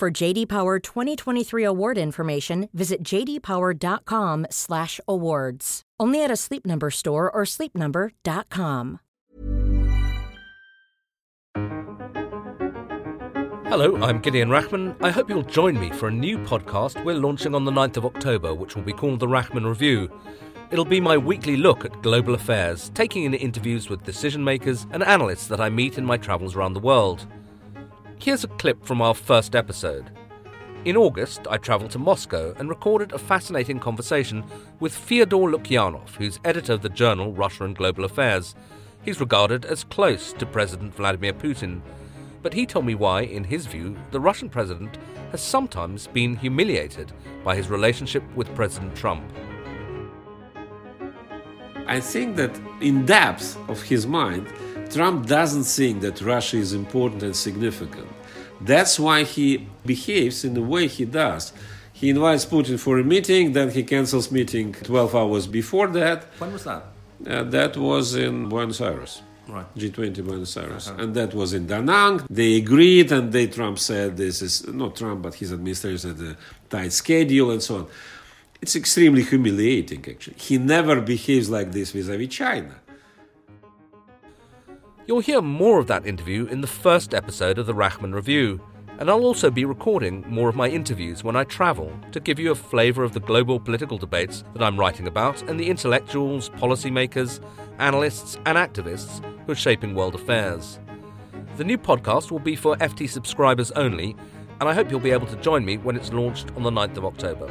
For JD Power 2023 award information, visit jdpower.com/awards. Only at a Sleep Number store or sleepnumber.com. Hello, I'm Gideon Rachman. I hope you'll join me for a new podcast we're launching on the 9th of October, which will be called The Rachman Review. It'll be my weekly look at global affairs, taking in interviews with decision makers and analysts that I meet in my travels around the world. Here's a clip from our first episode. In August, I travelled to Moscow and recorded a fascinating conversation with Fyodor Lukyanov, who's editor of the journal Russia and Global Affairs. He's regarded as close to President Vladimir Putin but he told me why, in his view, the Russian president has sometimes been humiliated by his relationship with President Trump. I think that in depth of his mind, Trump doesn't think that Russia is important and significant. That's why he behaves in the way he does. He invites Putin for a meeting, then he cancels meeting 12 hours before that. When was that? Uh, that was in Buenos Aires. Right. G20 Buenos Aires. Uh-huh. And that was in Da Nang. They agreed, and they, Trump said this is, not Trump, but his administration had a tight schedule and so on. It's extremely humiliating, actually. He never behaves like this vis a vis China. You'll hear more of that interview in the first episode of the Rachman Review, and I'll also be recording more of my interviews when I travel to give you a flavour of the global political debates that I'm writing about and the intellectuals, policymakers, analysts, and activists who are shaping world affairs. The new podcast will be for FT subscribers only, and I hope you'll be able to join me when it's launched on the 9th of October.